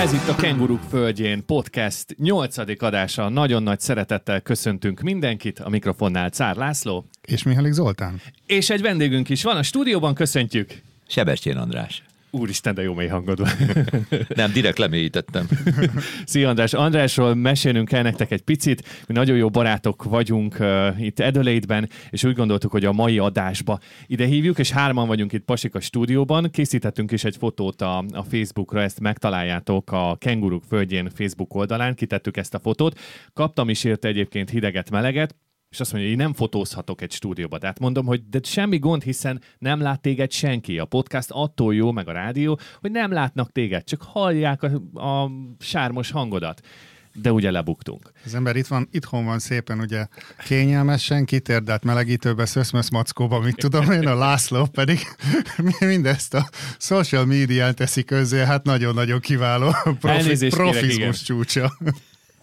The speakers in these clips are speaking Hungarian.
Ez itt a Kenguruk Földjén podcast 8. adása. Nagyon nagy szeretettel köszöntünk mindenkit. A mikrofonnál Cár László. És Mihalik Zoltán. És egy vendégünk is van a stúdióban, köszöntjük. Sebestyén András. Úristen, de jó mély hangod van. Nem, direkt lemélyítettem. Szia András. Andrásról mesélünk el nektek egy picit. Mi nagyon jó barátok vagyunk uh, itt Adelaide-ben, és úgy gondoltuk, hogy a mai adásba ide hívjuk, és hárman vagyunk itt Pasika stúdióban. Készítettünk is egy fotót a, a Facebookra, ezt megtaláljátok a Kenguruk Földjén Facebook oldalán, kitettük ezt a fotót. Kaptam is érte egyébként hideget, meleget, és azt mondja, hogy én nem fotózhatok egy stúdióba. Tehát mondom, hogy de semmi gond, hiszen nem lát téged senki. A podcast attól jó, meg a rádió, hogy nem látnak téged, csak hallják a, a sármos hangodat. De ugye lebuktunk. Az ember itt van, itthon van szépen, ugye kényelmesen, kitérdelt melegítőbe, szöszmösz mackóba, mit tudom én, a László pedig mindezt a social médián teszi közzé, hát nagyon-nagyon kiváló profi, profizmus kérek, csúcsa.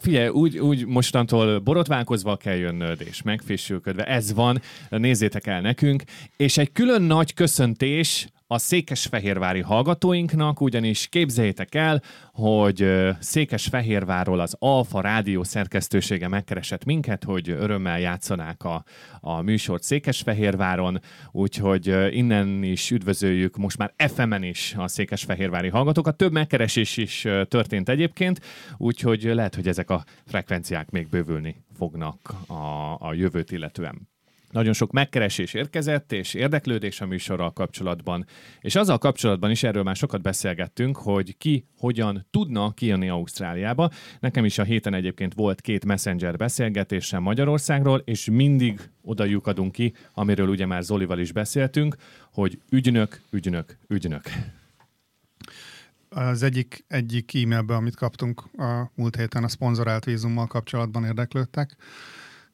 Figyelj, úgy, úgy mostantól borotválkozva kell jönnöd, és megfésülködve. Ez van, nézzétek el nekünk. És egy külön nagy köszöntés a székesfehérvári hallgatóinknak, ugyanis képzeljétek el, hogy Székesfehérvárról az Alfa Rádió szerkesztősége megkeresett minket, hogy örömmel játszanák a, a műsort Székesfehérváron, úgyhogy innen is üdvözöljük most már FM-en is a székesfehérvári hallgatókat. Több megkeresés is történt egyébként, úgyhogy lehet, hogy ezek a frekvenciák még bővülni fognak a, a jövőt illetően. Nagyon sok megkeresés érkezett, és érdeklődés a műsorral kapcsolatban. És azzal kapcsolatban is erről már sokat beszélgettünk, hogy ki hogyan tudna kijönni Ausztráliába. Nekem is a héten egyébként volt két messenger beszélgetésem Magyarországról, és mindig oda lyukadunk ki, amiről ugye már Zolival is beszéltünk, hogy ügynök, ügynök, ügynök. Az egyik, egyik e-mailben, amit kaptunk a múlt héten a szponzorált vízummal kapcsolatban érdeklődtek,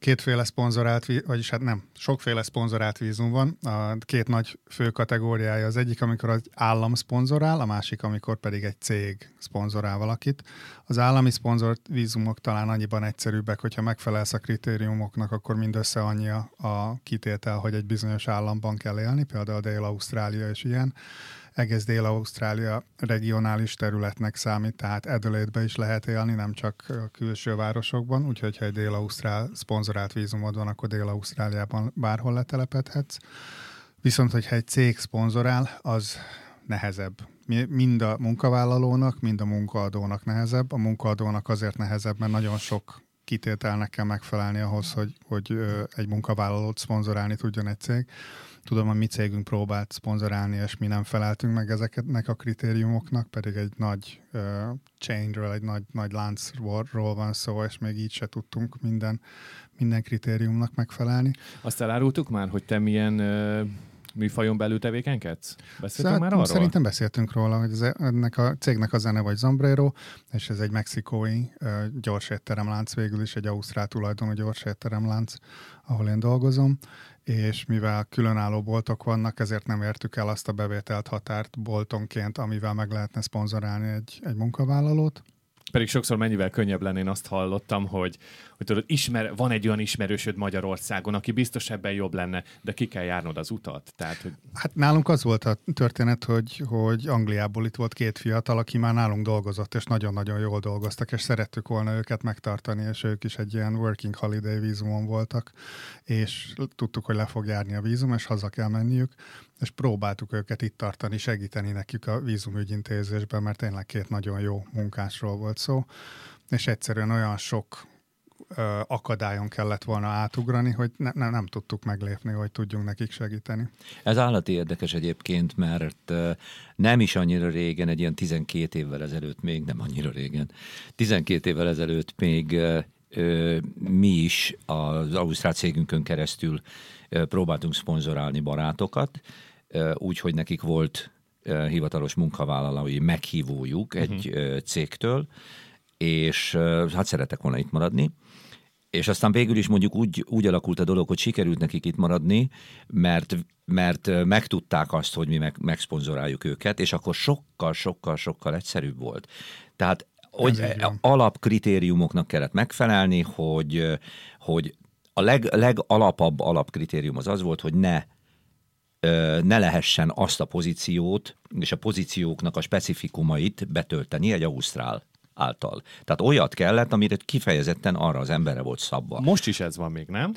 kétféle szponzorált, vagyis hát nem, sokféle szponzorált vízum van. A két nagy fő kategóriája az egyik, amikor az állam szponzorál, a másik, amikor pedig egy cég szponzorál valakit. Az állami szponzorált vízumok talán annyiban egyszerűbbek, hogyha megfelelsz a kritériumoknak, akkor mindössze annyi a kitétel, hogy egy bizonyos államban kell élni, például Dél-Ausztrália és ilyen egész Dél-Ausztrália regionális területnek számít, tehát Adelaide-be is lehet élni, nem csak a külső városokban, úgyhogy ha egy Dél-Ausztrál szponzorált vízumod van, akkor Dél-Ausztráliában bárhol letelepedhetsz. Viszont, hogyha egy cég szponzorál, az nehezebb. Mind a munkavállalónak, mind a munkaadónak nehezebb. A munkaadónak azért nehezebb, mert nagyon sok kitételnek kell megfelelni ahhoz, hogy, hogy egy munkavállalót szponzorálni tudjon egy cég. Tudom, a mi cégünk próbált szponzorálni, és mi nem feleltünk meg ezeknek a kritériumoknak, pedig egy nagy uh, chainről, egy nagy, nagy láncról van szó, és még így se tudtunk minden, minden kritériumnak megfelelni. Azt elárultuk már, hogy te milyen uh műfajon belül tevékenykedsz? Beszéltünk Szerint, már arról? Szerintem beszéltünk róla, hogy ez, ennek a cégnek a zene vagy Zombrero, és ez egy mexikói uh, gyors étteremlánc, végül is egy ausztrál tulajdonú gyors étteremlánc, ahol én dolgozom, és mivel különálló boltok vannak, ezért nem értük el azt a bevételt határt boltonként, amivel meg lehetne szponzorálni egy, egy munkavállalót. Pedig sokszor mennyivel könnyebb lenne, én azt hallottam, hogy, hogy tudod, ismer, van egy olyan ismerősöd Magyarországon, aki biztos ebben jobb lenne, de ki kell járnod az utat. Tehát, hogy... Hát nálunk az volt a történet, hogy, hogy Angliából itt volt két fiatal, aki már nálunk dolgozott, és nagyon-nagyon jól dolgoztak, és szerettük volna őket megtartani, és ők is egy ilyen working holiday vízumon voltak, és tudtuk, hogy le fog járni a vízum, és haza kell menniük, és próbáltuk őket itt tartani, segíteni nekik a vízumügyintézésben, mert tényleg két nagyon jó munkásról volt szó, és egyszerűen olyan sok ö, akadályon kellett volna átugrani, hogy ne, ne, nem tudtuk meglépni, hogy tudjunk nekik segíteni. Ez állati érdekes egyébként, mert nem is annyira régen, egy ilyen 12 évvel ezelőtt még, nem annyira régen, 12 évvel ezelőtt még mi is az Ausztrál cégünkön keresztül próbáltunk szponzorálni barátokat, úgy, hogy nekik volt hivatalos munkavállalói meghívójuk egy uh-huh. cégtől, és hát szeretek volna itt maradni. És aztán végül is mondjuk úgy, úgy alakult a dolog, hogy sikerült nekik itt maradni, mert, mert megtudták azt, hogy mi meg, megszponzoráljuk őket, és akkor sokkal, sokkal, sokkal egyszerűbb volt. Tehát hogy alapkritériumoknak kellett megfelelni, hogy, hogy a leg, legalapabb alapkritérium az az volt, hogy ne ne lehessen azt a pozíciót és a pozícióknak a specifikumait betölteni egy ausztrál által. Tehát olyat kellett, amire kifejezetten arra az emberre volt szabva. Most is ez van még, nem?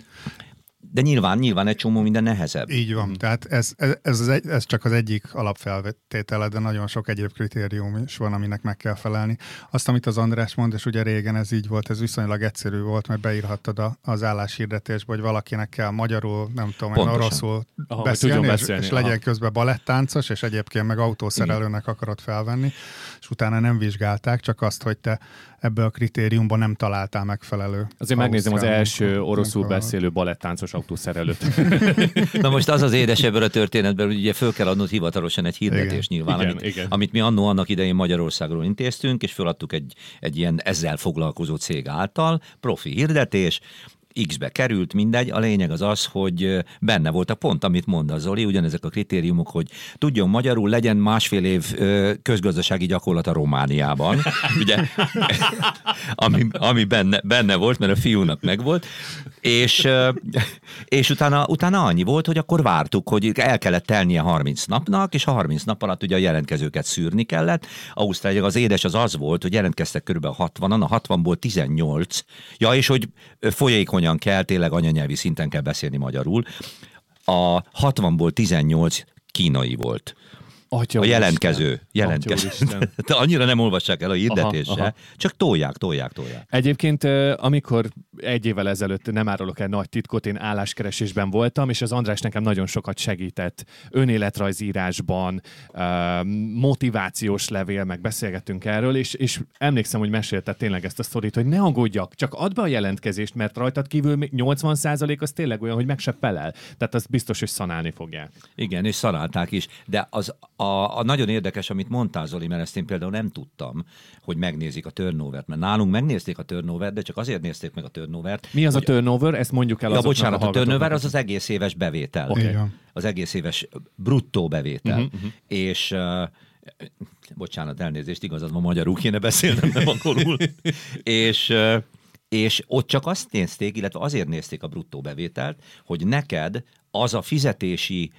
De nyilván, nyilván egy csomó minden nehezebb. Így van, tehát ez, ez, ez, az egy, ez csak az egyik alapfeltétele, de nagyon sok egyéb kritérium is van, aminek meg kell felelni. Azt, amit az András mond, és ugye régen ez így volt, ez viszonylag egyszerű volt, mert beírhattad a, az álláshirdetésbe, hogy valakinek kell magyarul, nem tudom, én oroszul Aha, beszélni, és, beszélni, és aha. legyen közben balettáncos, és egyébként meg autószerelőnek akarod felvenni, és utána nem vizsgálták, csak azt, hogy te ebbe a kritériumban nem találtál megfelelő. Azért megnézem az első oroszul beszélő balettáncos autószerelőt. Na most az az édes ebből a történetben, hogy ugye föl kell adnod hivatalosan egy hirdetés Igen. nyilván, Igen, amit, igen. amit mi annó annak idején Magyarországról intéztünk, és föladtuk egy, egy ilyen ezzel foglalkozó cég által, profi hirdetés, X-be került, mindegy. A lényeg az az, hogy benne volt a pont, amit mond a Zoli, ugyanezek a kritériumok, hogy tudjon magyarul, legyen másfél év közgazdasági gyakorlata Romániában, ugye, ami, ami benne, benne volt, mert a fiúnak megvolt, és, és utána, utána annyi volt, hogy akkor vártuk, hogy el kellett telnie 30 napnak, és a 30 nap alatt ugye a jelentkezőket szűrni kellett. Ausztrália az édes az az volt, hogy jelentkeztek körülbelül 60-an, a 60-ból 18, ja, és hogy folyékonyan kell, tényleg anyanyelvi szinten kell beszélni magyarul. A 60-ból 18 kínai volt. Atya A jelentkező. jelentkező. Atya. De annyira nem olvassák el a hirdetést Aha, se, aha. csak tolják, tolják, tolják. Egyébként, amikor egy évvel ezelőtt, nem árulok el nagy titkot, én álláskeresésben voltam, és az András nekem nagyon sokat segített önéletrajzírásban, motivációs levél, meg beszélgettünk erről, és, és emlékszem, hogy mesélte tényleg ezt a sztorit, hogy ne aggódjak, csak add be a jelentkezést, mert rajtad kívül még 80% az tényleg olyan, hogy meg se felel. Tehát az biztos, hogy szanálni fogják. Igen, és szarálták is. De az a, a nagyon érdekes, amit mondtál, Zoli, mert ezt én például nem tudtam, hogy megnézik a turnover-t. Mert nálunk megnézték a turnover de csak azért nézték meg a turnover Mi az a turnover? Ezt mondjuk el Ja, bocsánat, a hallgatóknak, turnover az az egész éves bevétel. Van. Az egész éves bruttó bevétel. Mhm, Uh-huh, És uh, bocsánat, elnézést, igazad van, magyarul kéne beszélnem, nem angolul. és, uh, és ott csak azt nézték, illetve azért nézték a bruttó bevételt, hogy neked az a fizetési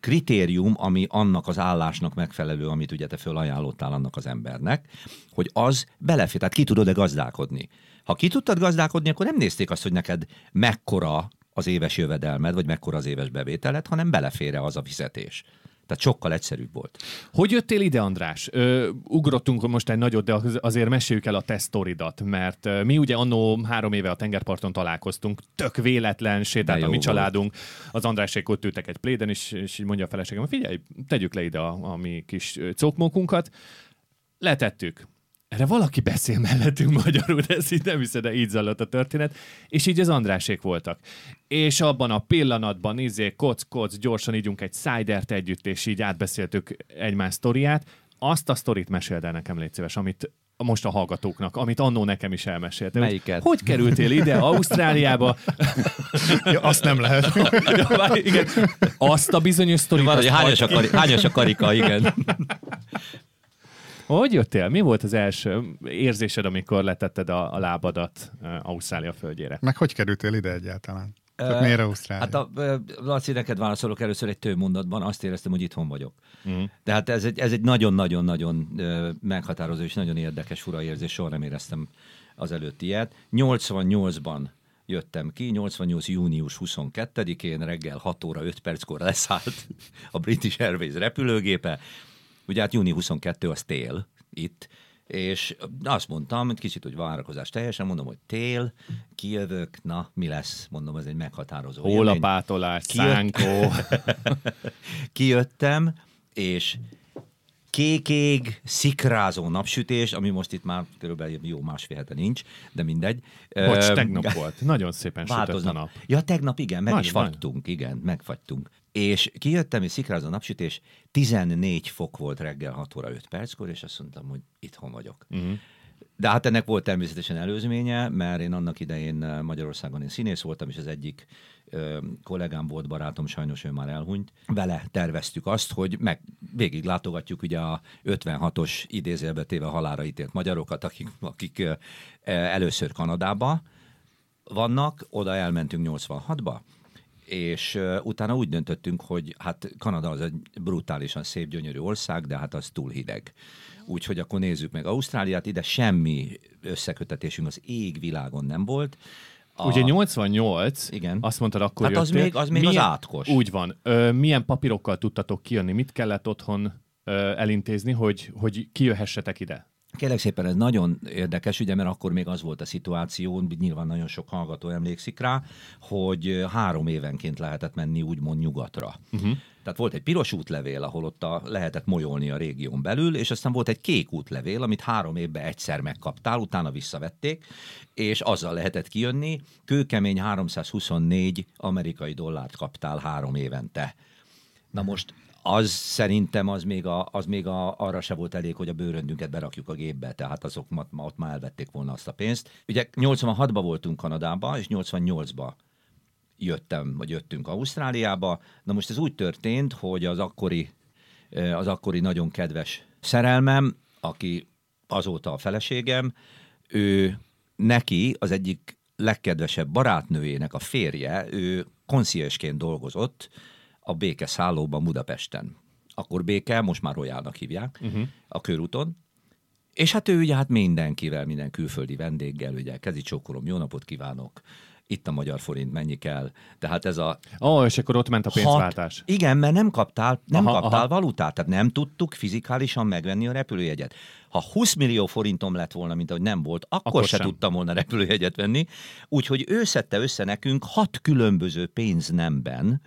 kritérium, ami annak az állásnak megfelelő, amit ugye te fölajánlottál annak az embernek, hogy az belefér, tehát ki tudod-e gazdálkodni. Ha ki tudtad gazdálkodni, akkor nem nézték azt, hogy neked mekkora az éves jövedelmed, vagy mekkora az éves bevételed, hanem belefér az a fizetés. Tehát sokkal egyszerűbb volt. Hogy jöttél ide, András? Ö, ugrottunk most egy nagyot, de az- azért meséljük el a te sztoridat, mert mi ugye annó három éve a tengerparton találkoztunk, tök véletlen, sétált a mi családunk, az Andrásék ott ültek egy pléden, és, és így mondja a feleségem, figyelj, tegyük le ide a, a mi kis cokmókunkat. Letettük. Erre valaki beszél mellettünk magyarul, de ezt így nem hiszed, de így zajlott a történet. És így az Andrásék voltak. És abban a pillanatban, izé, koc, koc, gyorsan ígyunk egy szájdert együtt, és így átbeszéltük egymás sztoriát. Azt a sztorit meséld el nekem, légy szíves, amit most a hallgatóknak, amit annó nekem is elmeséltél. hogy Melyiket? Hogy kerültél ide, Ausztráliába? Ja, azt nem lehet. Ja, várj, igen. Azt a bizonyos sztorit. Van, azt hogy hányas a, hagyd ki. kari, hányas a karika, igen. Hogy jöttél? Mi volt az első érzésed, amikor letetted a, a lábadat Ausztrália földjére? Meg hogy kerültél ide egyáltalán? Tehát miért Ausztrália? Hát a, Laci, neked válaszolok először egy több mondatban, azt éreztem, hogy itthon vagyok. Mhm. De hát ez egy, ez egy nagyon-nagyon-nagyon meghatározó és nagyon érdekes fura érzés, soha nem éreztem az előtt ilyet. 88-ban jöttem ki, 88. június 22-én reggel 6 óra 5 perckor leszállt a British Airways repülőgépe. Ugye hát júni 22 az tél itt, és azt mondtam, hogy kicsit, hogy várakozás teljesen, mondom, hogy tél, kijövök, na, mi lesz? Mondom, ez egy meghatározó. Hólapátolás, Kijött- szánkó. Kijöttem, és kékég, szikrázó napsütés, ami most itt már körülbelül jó másfél hete nincs, de mindegy. Bocs, tegnap volt. Nagyon szépen sütött a nap. Ja, tegnap igen, meg Nagy, is fagytunk, igen, megfagytunk. És kijöttem, és szikrázó napsütés, 14 fok volt reggel 6 óra 5 perckor, és azt mondtam, hogy itthon vagyok. Mhm. De hát ennek volt természetesen előzménye, mert én annak idején eh, Magyarországon én színész voltam, és az egyik ö, kollégám volt, barátom, sajnos ő már elhunyt. Vele terveztük azt, hogy meg végig látogatjuk ugye a 56-os idézélbe téve halára ítélt magyarokat, akik, akik ö, először Kanadába vannak, oda elmentünk 86-ba, és utána úgy döntöttünk, hogy hát Kanada az egy brutálisan szép, gyönyörű ország, de hát az túl hideg. Úgyhogy akkor nézzük meg Ausztráliát, ide semmi összekötetésünk az égvilágon nem volt. A... Ugye 88, Igen. azt mondtad, akkor Hát az jöttél. még- az még az átkos. Úgy van. Ö, milyen papírokkal tudtatok kijönni? Mit kellett otthon ö, elintézni, hogy, hogy kijöhessetek ide? Kérlek szépen, ez nagyon érdekes, ugye, mert akkor még az volt a szituáció, nyilván nagyon sok hallgató emlékszik rá, hogy három évenként lehetett menni úgymond nyugatra. Uh-huh. Tehát volt egy piros útlevél, ahol ott a, lehetett molyolni a régión belül, és aztán volt egy kék útlevél, amit három évben egyszer megkaptál, utána visszavették, és azzal lehetett kijönni. Kőkemény 324 amerikai dollárt kaptál három évente. Na most az szerintem az még, a, az még a, arra se volt elég, hogy a bőröndünket berakjuk a gépbe, tehát azok ma, ma, ott már elvették volna azt a pénzt. Ugye 86-ban voltunk Kanadában, és 88-ban jöttem, vagy jöttünk Ausztráliába. Na most ez úgy történt, hogy az akkori, az akkori nagyon kedves szerelmem, aki azóta a feleségem, ő neki az egyik legkedvesebb barátnőjének a férje, ő konciésként dolgozott a békeszállóban Budapesten. Akkor béke, most már Royálnak hívják, uh-huh. a körúton. És hát ő ugye hát mindenkivel, minden külföldi vendéggel, ugye kezi csókolom, jó napot kívánok, itt a magyar forint, mennyi kell. Tehát ez a Ó, oh, és akkor ott ment a pénzváltás. Hat, igen, mert nem kaptál, nem Aha, kaptál aha. valutát, tehát nem tudtuk fizikálisan megvenni a repülőjegyet. Ha 20 millió forintom lett volna, mint ahogy nem volt, akkor, Akkor akkor se sem. tudtam volna repülőjegyet venni. Úgyhogy ő szedte össze nekünk hat különböző pénznemben,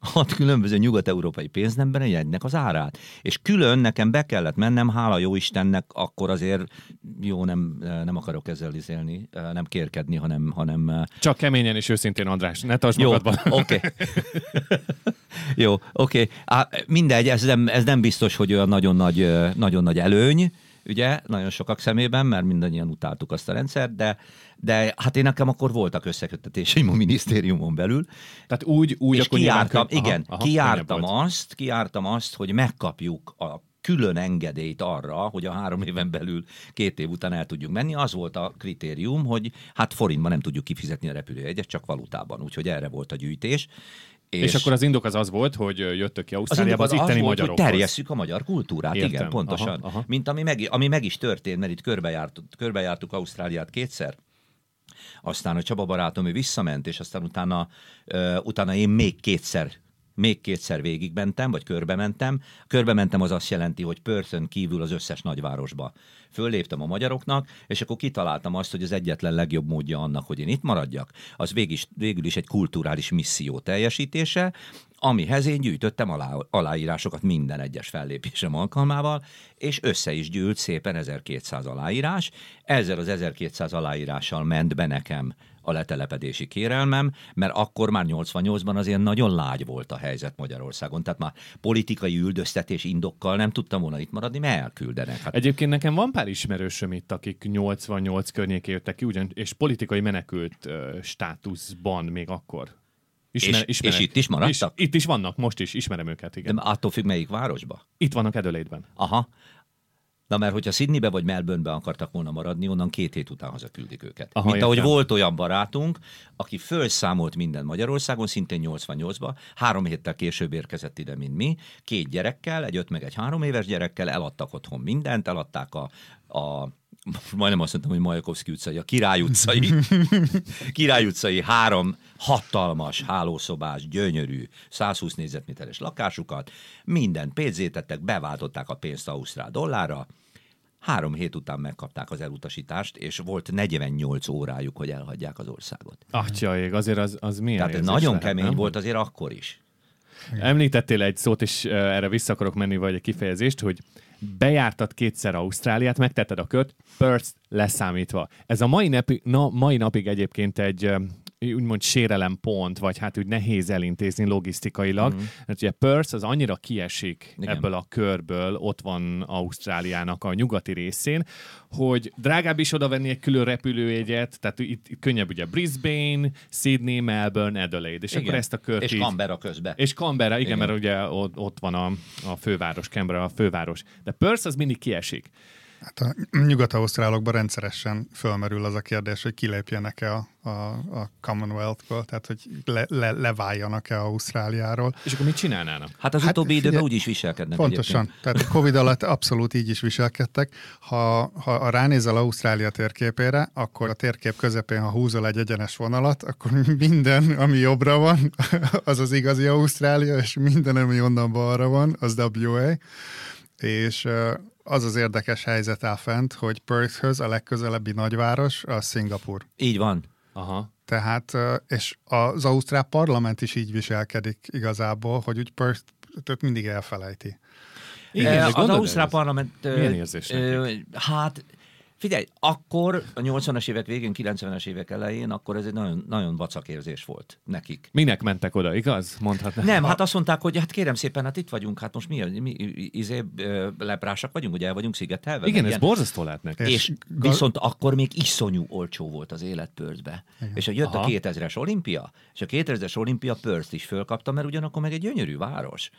hat különböző nyugat-európai pénznemben egy jegynek az árát. És külön nekem be kellett mennem, hála jó Istennek, akkor azért jó, nem, nem akarok ezzel izélni, nem kérkedni, hanem, hanem Csak keményen és őszintén, András, ne tartsd jó, magadban. oké. Jó, oké. Á, Mindegy, ez nem, ez nem biztos, hogy olyan nagyon nagy, nagyon nagy előny, ugye, nagyon sokak szemében, mert mindannyian utáltuk azt a rendszert, de, de hát én nekem akkor voltak összekötetéseim a minisztériumon belül, Tehát úgy, úgy és akkor nyilván kiártam, könny- igen, aha, kiártam könnyebb volt. azt, kiártam azt, hogy megkapjuk a külön engedélyt arra, hogy a három éven belül két év után el tudjuk menni. Az volt a kritérium, hogy hát forintban nem tudjuk kifizetni a repülőjegyet, csak valutában. Úgyhogy erre volt a gyűjtés. És, akkor az indok az az volt, hogy jöttök ki az Ausztráliába az, indok itteni volt, hogy terjesszük a magyar kultúrát, Értem. igen, pontosan. Aha, aha. Mint ami meg, ami meg is történt, mert itt körbejártuk, körbejártuk Ausztráliát kétszer, aztán a Csaba barátom ő visszament, és aztán utána, uh, utána én még kétszer még kétszer végigmentem, vagy körbe mentem. Körbe mentem az azt jelenti, hogy Perthön kívül az összes nagyvárosba. Fölléptem a magyaroknak, és akkor kitaláltam azt, hogy az egyetlen legjobb módja annak, hogy én itt maradjak, az végig, végül is egy kulturális misszió teljesítése, amihez én gyűjtöttem alá, aláírásokat minden egyes fellépésem alkalmával, és össze is gyűlt szépen 1200 aláírás. Ezzel az 1200 aláírással ment be nekem a letelepedési kérelmem, mert akkor már 88-ban azért nagyon lágy volt a helyzet Magyarországon. Tehát már politikai üldöztetés indokkal nem tudtam volna itt maradni, mert elküldenek. Hát Egyébként nekem van pár ismerősöm itt, akik 88 környékén jöttek ki, ugyan, és politikai menekült ö, státuszban még akkor. És- és itt is maradtak? És itt is vannak, most is, ismerem őket, igen. de attól függ, melyik városba. Itt vannak Adelaide-ben. Aha. Na mert hogyha Sydneybe vagy Melbournebe akartak volna maradni, onnan két hét után hazaküldik őket. Aha, Mint ahogy értem. volt olyan barátunk, aki fölszámolt minden Magyarországon, szintén 88-ba, három héttel később érkezett ide, mint mi, két gyerekkel, egy öt meg egy három éves gyerekkel, eladtak otthon mindent, eladták a, a majdnem azt mondtam, hogy Majakovszki utcai, a Király utcai, Király utcai három hatalmas, hálószobás, gyönyörű, 120 négyzetméteres lakásukat, mindent pénzétettek, beváltották a pénzt Ausztrál dollárra, három hét után megkapták az elutasítást, és volt 48 órájuk, hogy elhagyják az országot. Atya ég, azért az, az milyen Tehát ez nagyon lehet, kemény nem? volt azért akkor is. Említettél egy szót, és erre vissza akarok menni, vagy egy kifejezést, hogy bejártad kétszer Ausztráliát, megtetted a kört, Perth leszámítva. Ez a mai, napi, na, mai napig egyébként egy úgymond sérelempont, vagy hát úgy nehéz elintézni logisztikailag. Mm. Mert ugye Perth az annyira kiesik Igen. Igen. ebből a körből, ott van Ausztráliának a nyugati részén, hogy drágább is oda venni egy külön repülőjegyet, tehát itt, itt könnyebb ugye Brisbane, Sydney, Melbourne, Adelaide, és akkor ezt a kört És így- Canberra közben. és Canberra, igen, igen. Igen. mert ugye ott, ott van a, a főváros, Canberra a főváros. De Perth az mindig kiesik. Hát a nyugat-ausztrálokban rendszeresen fölmerül az a kérdés, hogy kilépjenek-e a, a, a Commonwealth-ból, tehát hogy le, le, leváljanak-e Ausztráliáról. És akkor mit csinálnának? Hát az Hát utóbbi időben úgy is viselkednek Pontosan. egyébként. Tehát a Covid alatt abszolút így is viselkedtek. Ha, ha ránézel Ausztrália térképére, akkor a térkép közepén, ha húzol egy egyenes vonalat, akkor minden, ami jobbra van, az az igazi Ausztrália, és minden, ami onnan balra van, az WA. És az az érdekes helyzet áll fent, hogy Perthhöz a legközelebbi nagyváros a Szingapur. Így van. Aha. Tehát, és az Ausztrál parlament is így viselkedik igazából, hogy úgy Perth mindig elfelejti. Igen, de az gondolod Ausztrál parlament... Milyen érzés ö? Hát figyelj, akkor a 80-as évek végén, 90-es évek elején, akkor ez egy nagyon, nagyon vacak érzés volt nekik. Minek mentek oda, igaz? Mondhatnám. Nem, hát azt mondták, hogy hát kérem szépen, hát itt vagyunk, hát most mi, mi izé, leprásak vagyunk, ugye el vagyunk szigetelve. Igen, ez ilyen. borzasztó látnak. És És gal- viszont akkor még iszonyú olcsó volt az élet Perthbe. És hogy jött Aha. a 2000-es olimpia, és a 2000-es olimpia Perth is fölkapta, mert ugyanakkor meg egy gyönyörű város.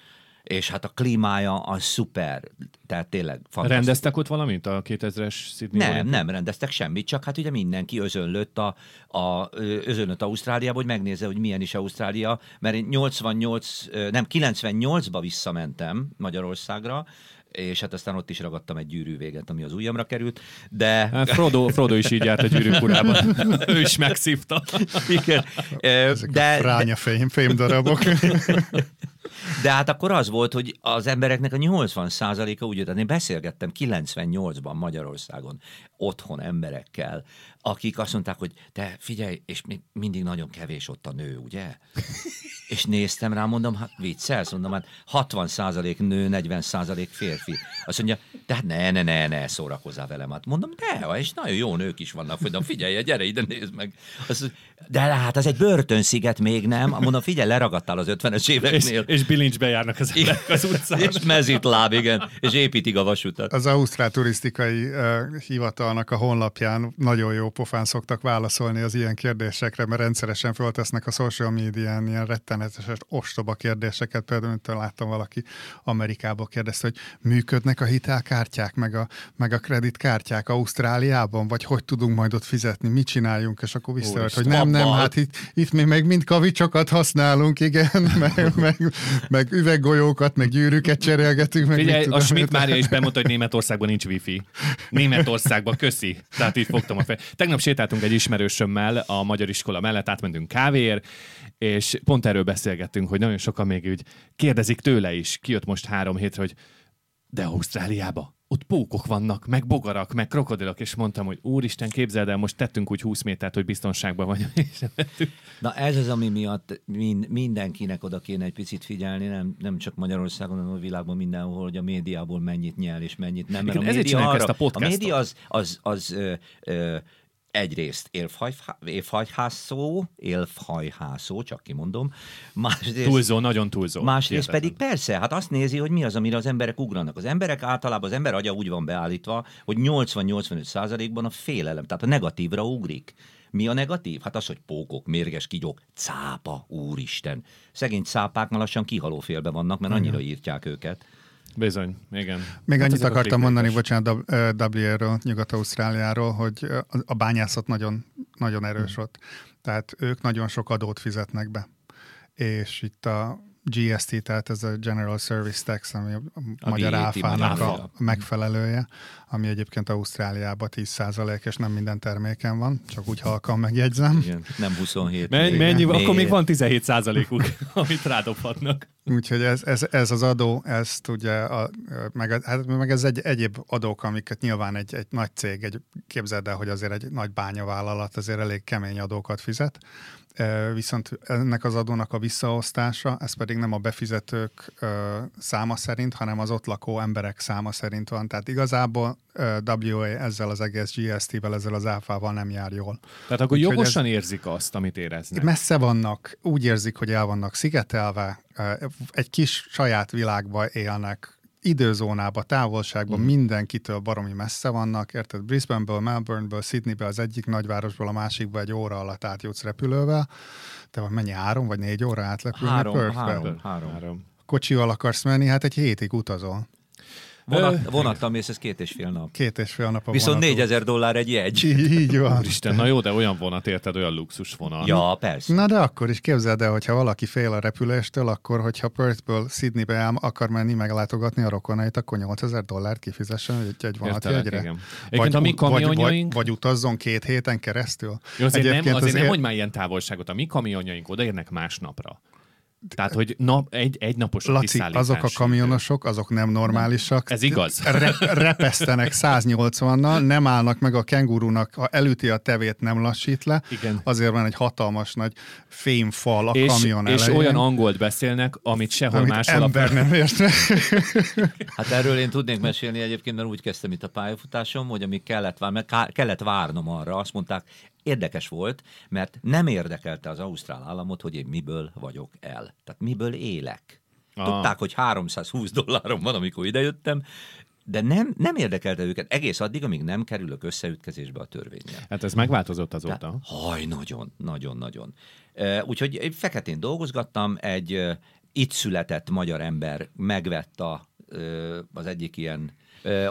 És hát a klímája az szuper, tehát tényleg fantasztikus. Rendeztek ott valamit a 2000-es Sydney Nem, olimpián? nem rendeztek semmit, csak hát ugye mindenki özönlött, a, a, özönlött Ausztráliába, hogy megnézze, hogy milyen is Ausztrália, mert én 88, ö, nem, 98-ba visszamentem Magyarországra, és hát aztán ott is ragadtam egy gyűrű véget, ami az ujjamra került, de... Hát Frodo, Frodo is így járt a gyűrűk urában. ő is megszívta. Igen, Ezek de, a fránya fém, fémdarabok. De hát akkor az volt, hogy az embereknek a 80%-a úgy jött, én beszélgettem 98-ban Magyarországon otthon emberekkel, akik azt mondták, hogy te figyelj, és még mindig nagyon kevés ott a nő, ugye? És néztem rá, mondom, hát viccelsz, mondom, hát 60% nő, 40% férfi. Azt mondja, tehát ne, ne, ne, ne, szórakozzál velem. Hát mondom, de, és nagyon jó nők is vannak. Mondom, figyelj, gyere ide, nézd meg. Azt, mondja, de hát az egy börtönsziget még nem. Mondom, figyelj, leragadtál az 50-es És, éveknél. és bilincsbe járnak az emberek az utcán. És mezitláb, igen, és építik a vasutat. Az Ausztrál Turisztikai uh, Hivatalnak a honlapján nagyon jó pofán szoktak válaszolni az ilyen kérdésekre, mert rendszeresen föltesznek a social médián ilyen rettenetes, ostoba kérdéseket. Például, mint láttam valaki Amerikába kérdezte, hogy működnek a hitelkártyák, meg a, meg a kreditkártyák Ausztráliában, vagy hogy tudunk majd ott fizetni, mit csináljunk, és akkor visszajött, hogy Úristen, nem, nem, hát itt, itt mi meg mind kavicsokat használunk, igen, meg, meg, meg üveggolyókat, meg gyűrűket cserélgetünk, meg Figyelj, a. Schmidt Mária is bemondta, hogy Németországban nincs wifi. Németországban, köszi. Tehát így fogtam a fej. Tegnap sétáltunk egy ismerősömmel a magyar iskola mellett, átmentünk kávéért, és pont erről beszélgettünk, hogy nagyon sokan még úgy kérdezik tőle is, kijött most három hétre, hogy de Ausztráliába, ott pókok vannak, meg bogarak, meg krokodilok, és mondtam, hogy úristen, képzeld el, most tettünk úgy 20 métert, hogy biztonságban vagyunk. És. Na ez az, ami miatt mind, mindenkinek oda kéne egy picit figyelni, nem, nem csak Magyarországon, hanem a világban mindenhol, hogy a médiából mennyit nyel és mennyit nem. Mert Igen, a média, arra, ezt a podcastot. a média az, az, az ö, ö, egyrészt élfhajfá- élfhajhászó, élfhajhászó, csak kimondom, másrészt, Túlzó, nagyon túlzó. Másrészt Hihetetlen. pedig persze, hát azt nézi, hogy mi az, amire az emberek ugranak. Az emberek általában, az ember agya úgy van beállítva, hogy 80-85 százalékban a félelem, tehát a negatívra ugrik. Mi a negatív? Hát az, hogy pókok, mérges kigyók, cápa, úristen. Szegény cápák már lassan kihaló félbe vannak, mert annyira írtják őket. Bizony, igen. Még Hát annyit akartam mondani, bocsánat, WA-ről, Nyugat-Ausztráliáról, hogy a- bányászat nagyon, nagyon erős Hmm. ott. Tehát ők nagyon sok adót fizetnek be. És itt a GST, tehát ez a General Service Tax, ami a, a magyar áfának a, megfelelője, ami egyébként Ausztráliában 10 és nem minden terméken van, csak úgy halkan megjegyzem. Igen, nem 27. Mennyi, még- mennyi, akkor még van 17 százalékuk, amit rádobhatnak. Úgyhogy ez, ez, ez az adó, ezt ugye, a, meg, hát meg ez egy egyéb adók, amiket nyilván egy, egy nagy cég, egy, képzeld el, hogy azért egy nagy bányavállalat azért elég kemény adókat fizet, viszont ennek az adónak a visszaosztása, ez pedig nem a befizetők száma szerint, hanem az ott lakó emberek száma szerint van. Tehát igazából WA ezzel az egész GST-vel, ezzel az áfával nem jár jól. Tehát akkor Úgyhogy jogosan érzik azt, amit éreznek. Messze vannak, úgy érzik, hogy el vannak szigetelve, egy kis saját világba élnek, időzónába, távolságban, mm. mindenkitől baromi messze vannak, érted? Brisbaneből, Melbourneből, Sydneyből, az egyik nagyvárosból a másikba egy óra alatt átjutsz repülővel, te van mennyi, három vagy négy óra átlepülni Három, Perthbe? három, három. Három. Kocsival akarsz menni, hát egy hétig utazol. Vonat, vonattal mész, ez két és fél nap. Két és fél nap a Viszont vonaton. 4000 dollár egy jegy. Így van. Úristen, na jó, de olyan vonat érted, olyan luxus vonat. Ja, persze. Na de akkor is képzeld el, hogyha valaki fél a repüléstől, akkor hogyha Perthből Sydneybe el akar menni meglátogatni a rokonait, akkor 8000 dollárt kifizessen egy, egy vonatjegyre. Értelek, igen. Egyébként a mi vagy, vagy, kamionjaink... vagy utazzon két héten keresztül. Jó, azért nem, azért nem azért- mondj már ilyen távolságot. A mi kamionjaink odaérnek másnapra. Tehát, hogy nap, egy, egy napos Laci, azok a kamionosok, azok nem normálisak. Ez igaz. Re- repesztenek 180-nal, nem állnak meg a kengurúnak, ha elüti a tevét, nem lassít le. Igen. Azért van egy hatalmas nagy fémfal a És, kamion és elején. olyan angolt beszélnek, amit sehol amit máshol. ember nem ért. Hát erről én tudnék mesélni egyébként, mert úgy kezdtem itt a pályafutásom, hogy amíg kellett, vár, kellett várnom arra, azt mondták, érdekes volt, mert nem érdekelte az ausztrál államot, hogy én miből vagyok el. Tehát miből élek. Ah. Tudták, hogy 320 dollárom van, amikor idejöttem, de nem, nem érdekelte őket egész addig, amíg nem kerülök összeütkezésbe a törvényel. Hát ez megváltozott Tehát, azóta. haj, nagyon, nagyon, nagyon. Úgyhogy egy feketén dolgozgattam, egy itt született magyar ember megvett a, az egyik ilyen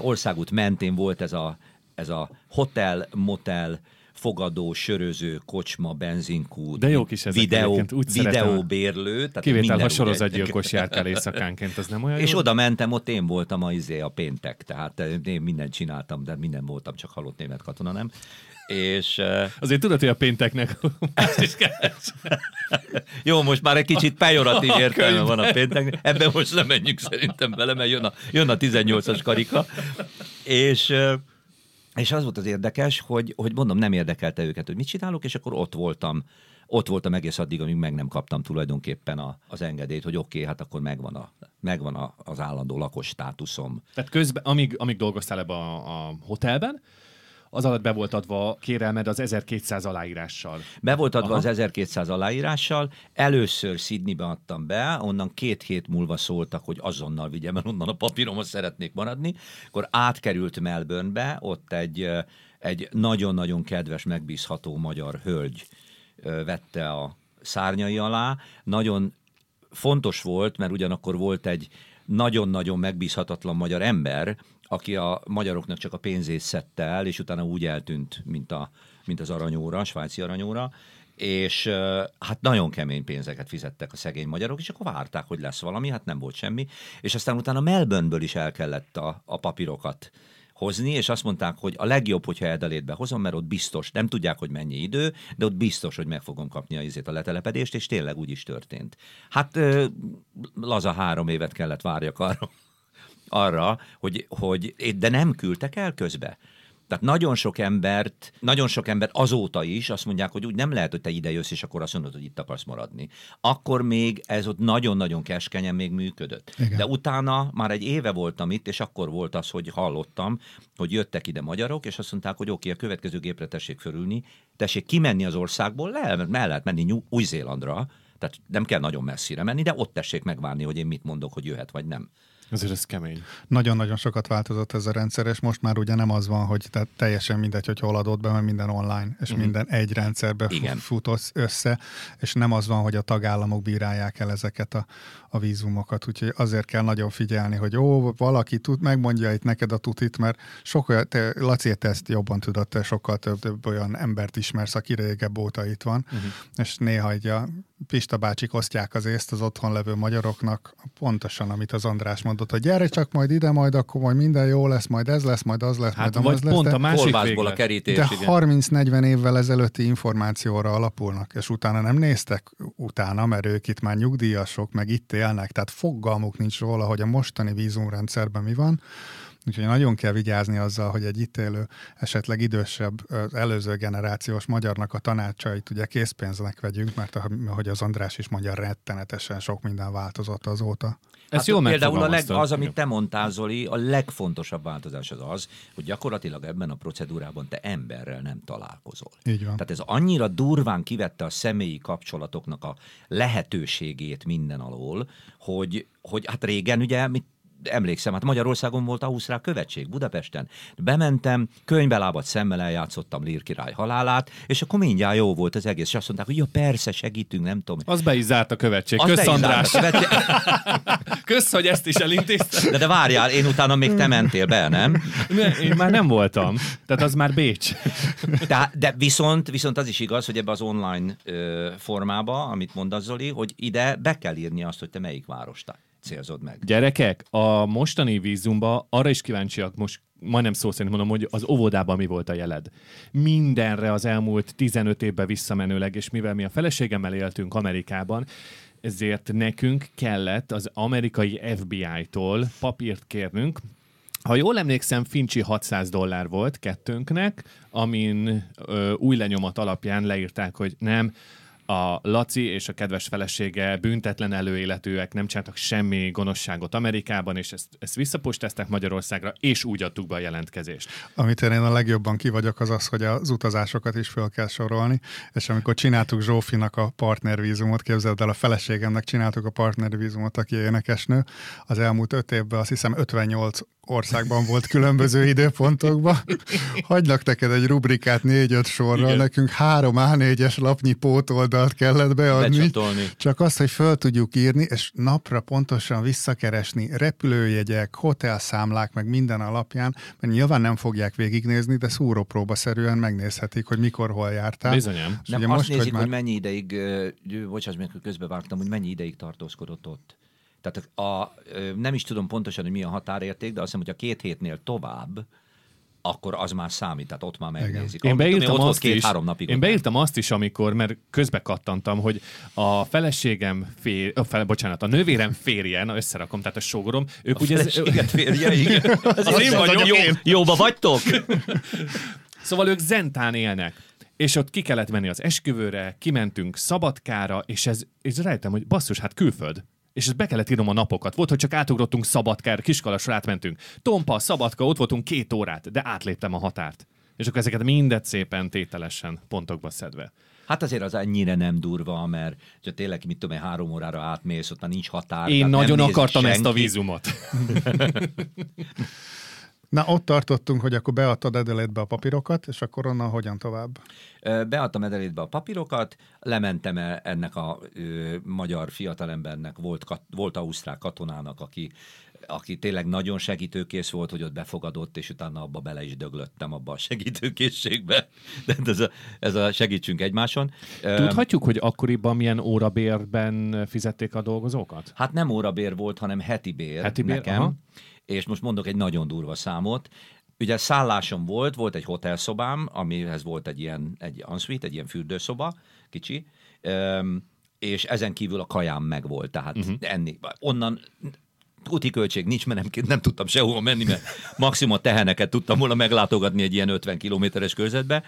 országút mentén volt ez a, ez a hotel, motel, fogadó, söröző, kocsma, benzinkút, De jó kis ezek videó, úgy videóbérlő. Tehát Kivétel, ha sorozatgyilkos járt el éjszakánként, az nem olyan és jó? oda mentem, ott én voltam a, izé, a péntek, tehát eh, én mindent csináltam, de minden voltam, csak halott német katona, nem? És eh, Azért tudod, hogy a pénteknek mást is kell. jó, most már egy kicsit pejoratív A értelme van a könyvben. pénteknek, ebben most nem menjünk szerintem bele, mert jön a, jön a 18-as karika, és eh, és az volt az érdekes, hogy, hogy mondom, nem érdekelte őket, hogy mit csinálok, és akkor ott voltam, ott voltam egész addig, amíg meg nem kaptam tulajdonképpen a, az engedélyt, hogy oké, okay, hát akkor megvan, a, megvan a, az állandó lakos státuszom. Tehát közben, amíg, amíg dolgoztál ebbe a, a hotelben, az alatt be volt adva kérelmed az 1200 aláírással. Be volt adva Aha. az 1200 aláírással, először Sydneybe adtam be, onnan két hét múlva szóltak, hogy azonnal vigyem, mert onnan a papíromot szeretnék maradni, akkor átkerült Melbournebe, ott egy, egy nagyon-nagyon kedves, megbízható magyar hölgy vette a szárnyai alá, nagyon fontos volt, mert ugyanakkor volt egy nagyon-nagyon megbízhatatlan magyar ember, aki a magyaroknak csak a pénzét szedte el, és utána úgy eltűnt, mint, a, mint az aranyóra, a svájci aranyóra, és hát nagyon kemény pénzeket fizettek a szegény magyarok, és akkor várták, hogy lesz valami, hát nem volt semmi, és aztán utána Melbourneből is el kellett a, a papírokat hozni, és azt mondták, hogy a legjobb, hogyha Edelétbe hozom, mert ott biztos, nem tudják, hogy mennyi idő, de ott biztos, hogy meg fogom kapni a, izét, a letelepedést, és tényleg úgy is történt. Hát laza három évet kellett várjak arra, arra hogy, hogy, de nem küldtek el közbe. Tehát nagyon sok embert, nagyon sok embert azóta is azt mondják, hogy úgy nem lehet, hogy te ide jössz, és akkor azt mondod, hogy itt akarsz maradni. Akkor még ez ott nagyon-nagyon keskenyen még működött. Igen. De utána már egy éve voltam itt, és akkor volt az, hogy hallottam, hogy jöttek ide magyarok, és azt mondták, hogy oké, a következő gépre tessék fölülni, tessék kimenni az országból, le, el lehet menni Új-Zélandra, tehát nem kell nagyon messzire menni, de ott tessék megvárni, hogy én mit mondok, hogy jöhet vagy nem. Azért ez kemény. Nagyon-nagyon sokat változott ez a rendszer, és most már ugye nem az van, hogy tehát teljesen mindegy, hogy hol adod be, mert minden online, és minden egy rendszerbe Igen. Futosz össze, és nem az van, hogy a tagállamok bírálják el ezeket a, a vízumokat, úgyhogy azért kell nagyon figyelni, hogy ó, valaki tud, megmondja itt neked a tutit, mert sok olyan, te, Laci, te ezt jobban tudod, te sokkal több, több olyan embert ismersz, aki régebb óta itt van, uh-huh. és néha így a Pista bácsik osztják az észt az otthon levő magyaroknak, pontosan, amit az András mondott, hogy gyere csak majd ide, majd akkor majd minden jó lesz, majd ez lesz, majd az lesz, Hát majd vagy az lesz. pont de- a másik Kolbászból a kerítés, de igen. 30-40 évvel ezelőtti információra alapulnak, és utána nem néztek utána, mert ők itt már nyugdíjasok, meg itt élnek, tehát fogalmuk nincs róla, hogy a mostani vízumrendszerben mi van. Úgyhogy nagyon kell vigyázni azzal, hogy egy itt élő, esetleg idősebb, előző generációs magyarnak a tanácsait ugye készpénznek vegyünk, mert ahogy az András is mondja, rettenetesen sok minden változott azóta. Jól Hát például a leg, az, amit te mondtál, Zoli, a legfontosabb változás az az, hogy gyakorlatilag ebben a procedúrában te emberrel nem találkozol. Így van. Tehát ez annyira durván kivette a személyi kapcsolatoknak a lehetőségét minden alól, hogy, hogy hát régen ugye mit emlékszem, hát Magyarországon volt Ausztrál követség, Budapesten. Bementem, könyvbelábat szemmel eljátszottam Lír király halálát, és akkor mindjárt jó volt az egész, és azt mondták, hogy ja persze, segítünk, nem tudom. Az be is zárt a követség. Az Kösz, András. a követség. Kösz, hogy ezt is elintézted. De, de várjál, én utána még te mentél be, nem? Ne, Én már nem voltam. Tehát az már Bécs. De, de viszont, viszont az is igaz, hogy ebbe az online ö, formába, amit mondasz Zoli, hogy ide be kell írni azt, hogy te melyik várost célzod meg. Gyerekek, a mostani vízumba arra is kíváncsiak most majdnem szó szerint mondom, hogy az óvodában mi volt a jeled. Mindenre az elmúlt 15 évben visszamenőleg, és mivel mi a feleségemmel éltünk Amerikában, ezért nekünk kellett az amerikai FBI-tól papírt kérnünk, ha jól emlékszem, Fincsi 600 dollár volt kettőnknek, amin ö, új lenyomat alapján leírták, hogy nem, a Laci és a kedves felesége büntetlen előéletűek, nem csináltak semmi gonoszságot Amerikában, és ezt, ezt visszaposteztek Magyarországra, és úgy adtuk be a jelentkezést. Amit én a legjobban ki vagyok, az az, hogy az utazásokat is föl kell sorolni, és amikor csináltuk Zsófinak a partnervízumot, képzeld el, a feleségemnek csináltuk a partnervízumot, aki énekesnő, az elmúlt öt évben azt hiszem 58 országban volt különböző időpontokban. Hagylak neked egy rubrikát négy-öt sorral, Igen. nekünk három A4-es lapnyi pótoldalt kellett beadni. Becsatolni. Csak azt, hogy föl tudjuk írni, és napra pontosan visszakeresni repülőjegyek, hotelszámlák, meg minden alapján, mert nyilván nem fogják végignézni, de szúrópróbaszerűen megnézhetik, hogy mikor, hol jártál. Bizonyám. Nem, azt most, nézik, hogy hogy, már... mennyi ideig, bocsáss meg, hogy közbevágtam, hogy mennyi ideig tartózkodott ott. Tehát a, nem is tudom pontosan, hogy mi a határérték, de azt hiszem, hogy a két hétnél tovább, akkor az már számít, tehát ott már megnézik. Én beírtam ott azt is, két-három napig. én beírtam azt is, amikor, mert közbe kattantam, hogy a feleségem fér, ö, fel, bocsánat, a nővérem férje, na összerakom, tehát a sógorom, ők A ugye... feleséget férje, igen. Ez Az én vagyok. Jó, jóba vagytok? Szóval ők Zentán élnek. És ott ki kellett menni az esküvőre, kimentünk Szabadkára, és ez, és rájöttem, hogy basszus, hát külföld. És ezt be kellett írnom a napokat. Volt, hogy csak átugrottunk Szabadkára, Kiskalasra átmentünk. Tompa, Szabadka, ott voltunk két órát, de átléptem a határt. És akkor ezeket mindet szépen tételesen pontokba szedve. Hát azért az ennyire nem durva, mert ha tényleg, mit tudom én, három órára átmész, ott már nincs határ. Én nagyon akartam senki. ezt a vízumot. Na, ott tartottunk, hogy akkor beadtad Adelaide-be a papírokat, és akkor onnan hogyan tovább? Beadtam Edelétbe a papírokat, lementem el ennek a ö, magyar fiatalembernek, volt, kat, volt ausztrál katonának, aki, aki tényleg nagyon segítőkész volt, hogy ott befogadott, és utána abba bele is döglöttem abba a segítőkészségbe. De ez a, ez a segítsünk egymáson. Tudhatjuk, hogy akkoriban milyen órabérben fizették a dolgozókat? Hát nem órabér volt, hanem heti bér, Heti bér, nekem. aha. És most mondok egy nagyon durva számot. Ugye szállásom volt, volt egy hotelszobám, amihez volt egy ilyen egy ensuite, egy ilyen fürdőszoba, kicsi, és ezen kívül a kajám meg volt, tehát uh-huh. enni. Onnan úti költség nincs, mert nem, nem tudtam sehova menni, mert maximum a teheneket tudtam volna meglátogatni egy ilyen 50 kilométeres körzetbe.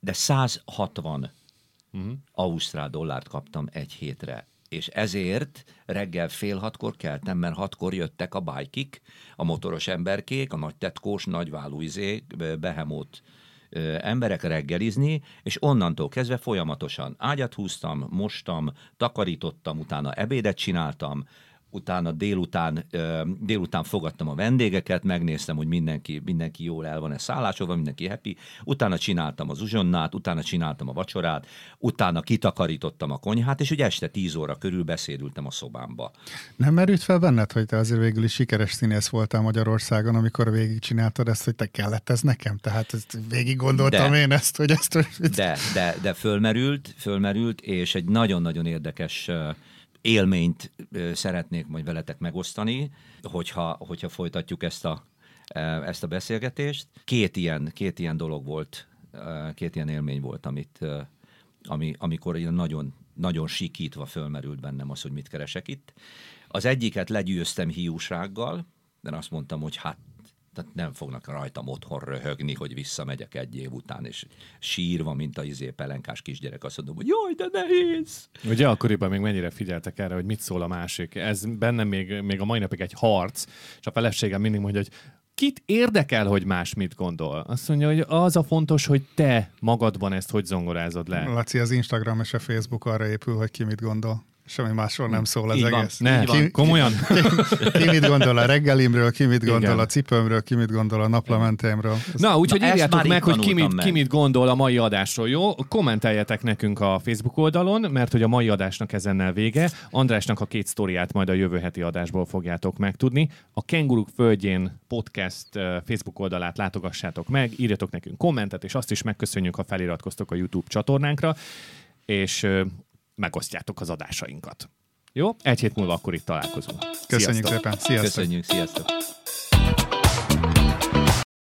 De 160 uh-huh. ausztrál dollárt kaptam egy hétre. És ezért reggel fél hatkor keltem, mert hatkor jöttek a bajkik, a motoros emberkék, a nagy tetkós, nagyválú izé, behemót emberek reggelizni, és onnantól kezdve folyamatosan ágyat húztam, mostam, takarítottam, utána ebédet csináltam, utána délután, délután fogadtam a vendégeket, megnéztem, hogy mindenki, mindenki jól el van-e szállásolva, mindenki happy, utána csináltam az uzsonnát, utána csináltam a vacsorát, utána kitakarítottam a konyhát, és ugye este 10 óra körül beszédültem a szobámba. Nem merült fel benned, hogy te azért végül is sikeres színész voltál Magyarországon, amikor végigcsináltad ezt, hogy te kellett ez nekem? Tehát ezt végig gondoltam De. én ezt, hogy ezt... De, de, de fölmerült, fölmerült, és egy nagyon-nagyon érdekes ö, élményt szeretnék majd veletek megosztani, hogyha, hogyha folytatjuk ezt a, ö, ezt a beszélgetést. Két ilyen, két ilyen dolog volt, ö, két ilyen élmény volt, amit, ami, amikor nagyon, nagyon sikítva fölmerült bennem az, hogy mit keresek itt. Az egyiket legyőztem hiúsággal, de azt mondtam, hogy hát tehát nem fognak rajtam otthon röhögni, hogy visszamegyek egy év után, és sírva, mint a izé pelenkás kisgyerek, azt mondom, hogy jaj, de nehéz! Ugye akkoriban még mennyire figyeltek erre, hogy mit szól a másik. Ez bennem még, még a mai napig egy harc, és a feleségem mindig mondja, hogy kit érdekel, hogy más mit gondol? Azt mondja, hogy az a fontos, hogy te magadban ezt hogy zongorázod le. Laci, az Instagram és a Facebook arra épül, hogy ki mit gondol. Semmi másról nem szól az Így van. egész. Ne, Így van. Ki- komolyan? Ki mit gondol a reggelimről, ki mit gondol Igen. a cipőmről, ki mit gondol a naplementémről. Ez Na, úgyhogy írjátok meg, hogy ki mit, meg. ki mit gondol a mai adásról, jó? Kommenteljetek nekünk a Facebook oldalon, mert hogy a mai adásnak ezennel vége. Andrásnak a két sztoriát majd a jövő heti adásból fogjátok megtudni. A Kenguruk Földjén podcast Facebook oldalát látogassátok meg, írjatok nekünk kommentet, és azt is megköszönjük, ha feliratkoztok a YouTube csatornánkra, és megosztjátok az adásainkat. Jó? Egy hét múlva akkor itt találkozunk. Köszönjük Sziasztok! szépen. Sziasztok. Köszönjük, sziasztok!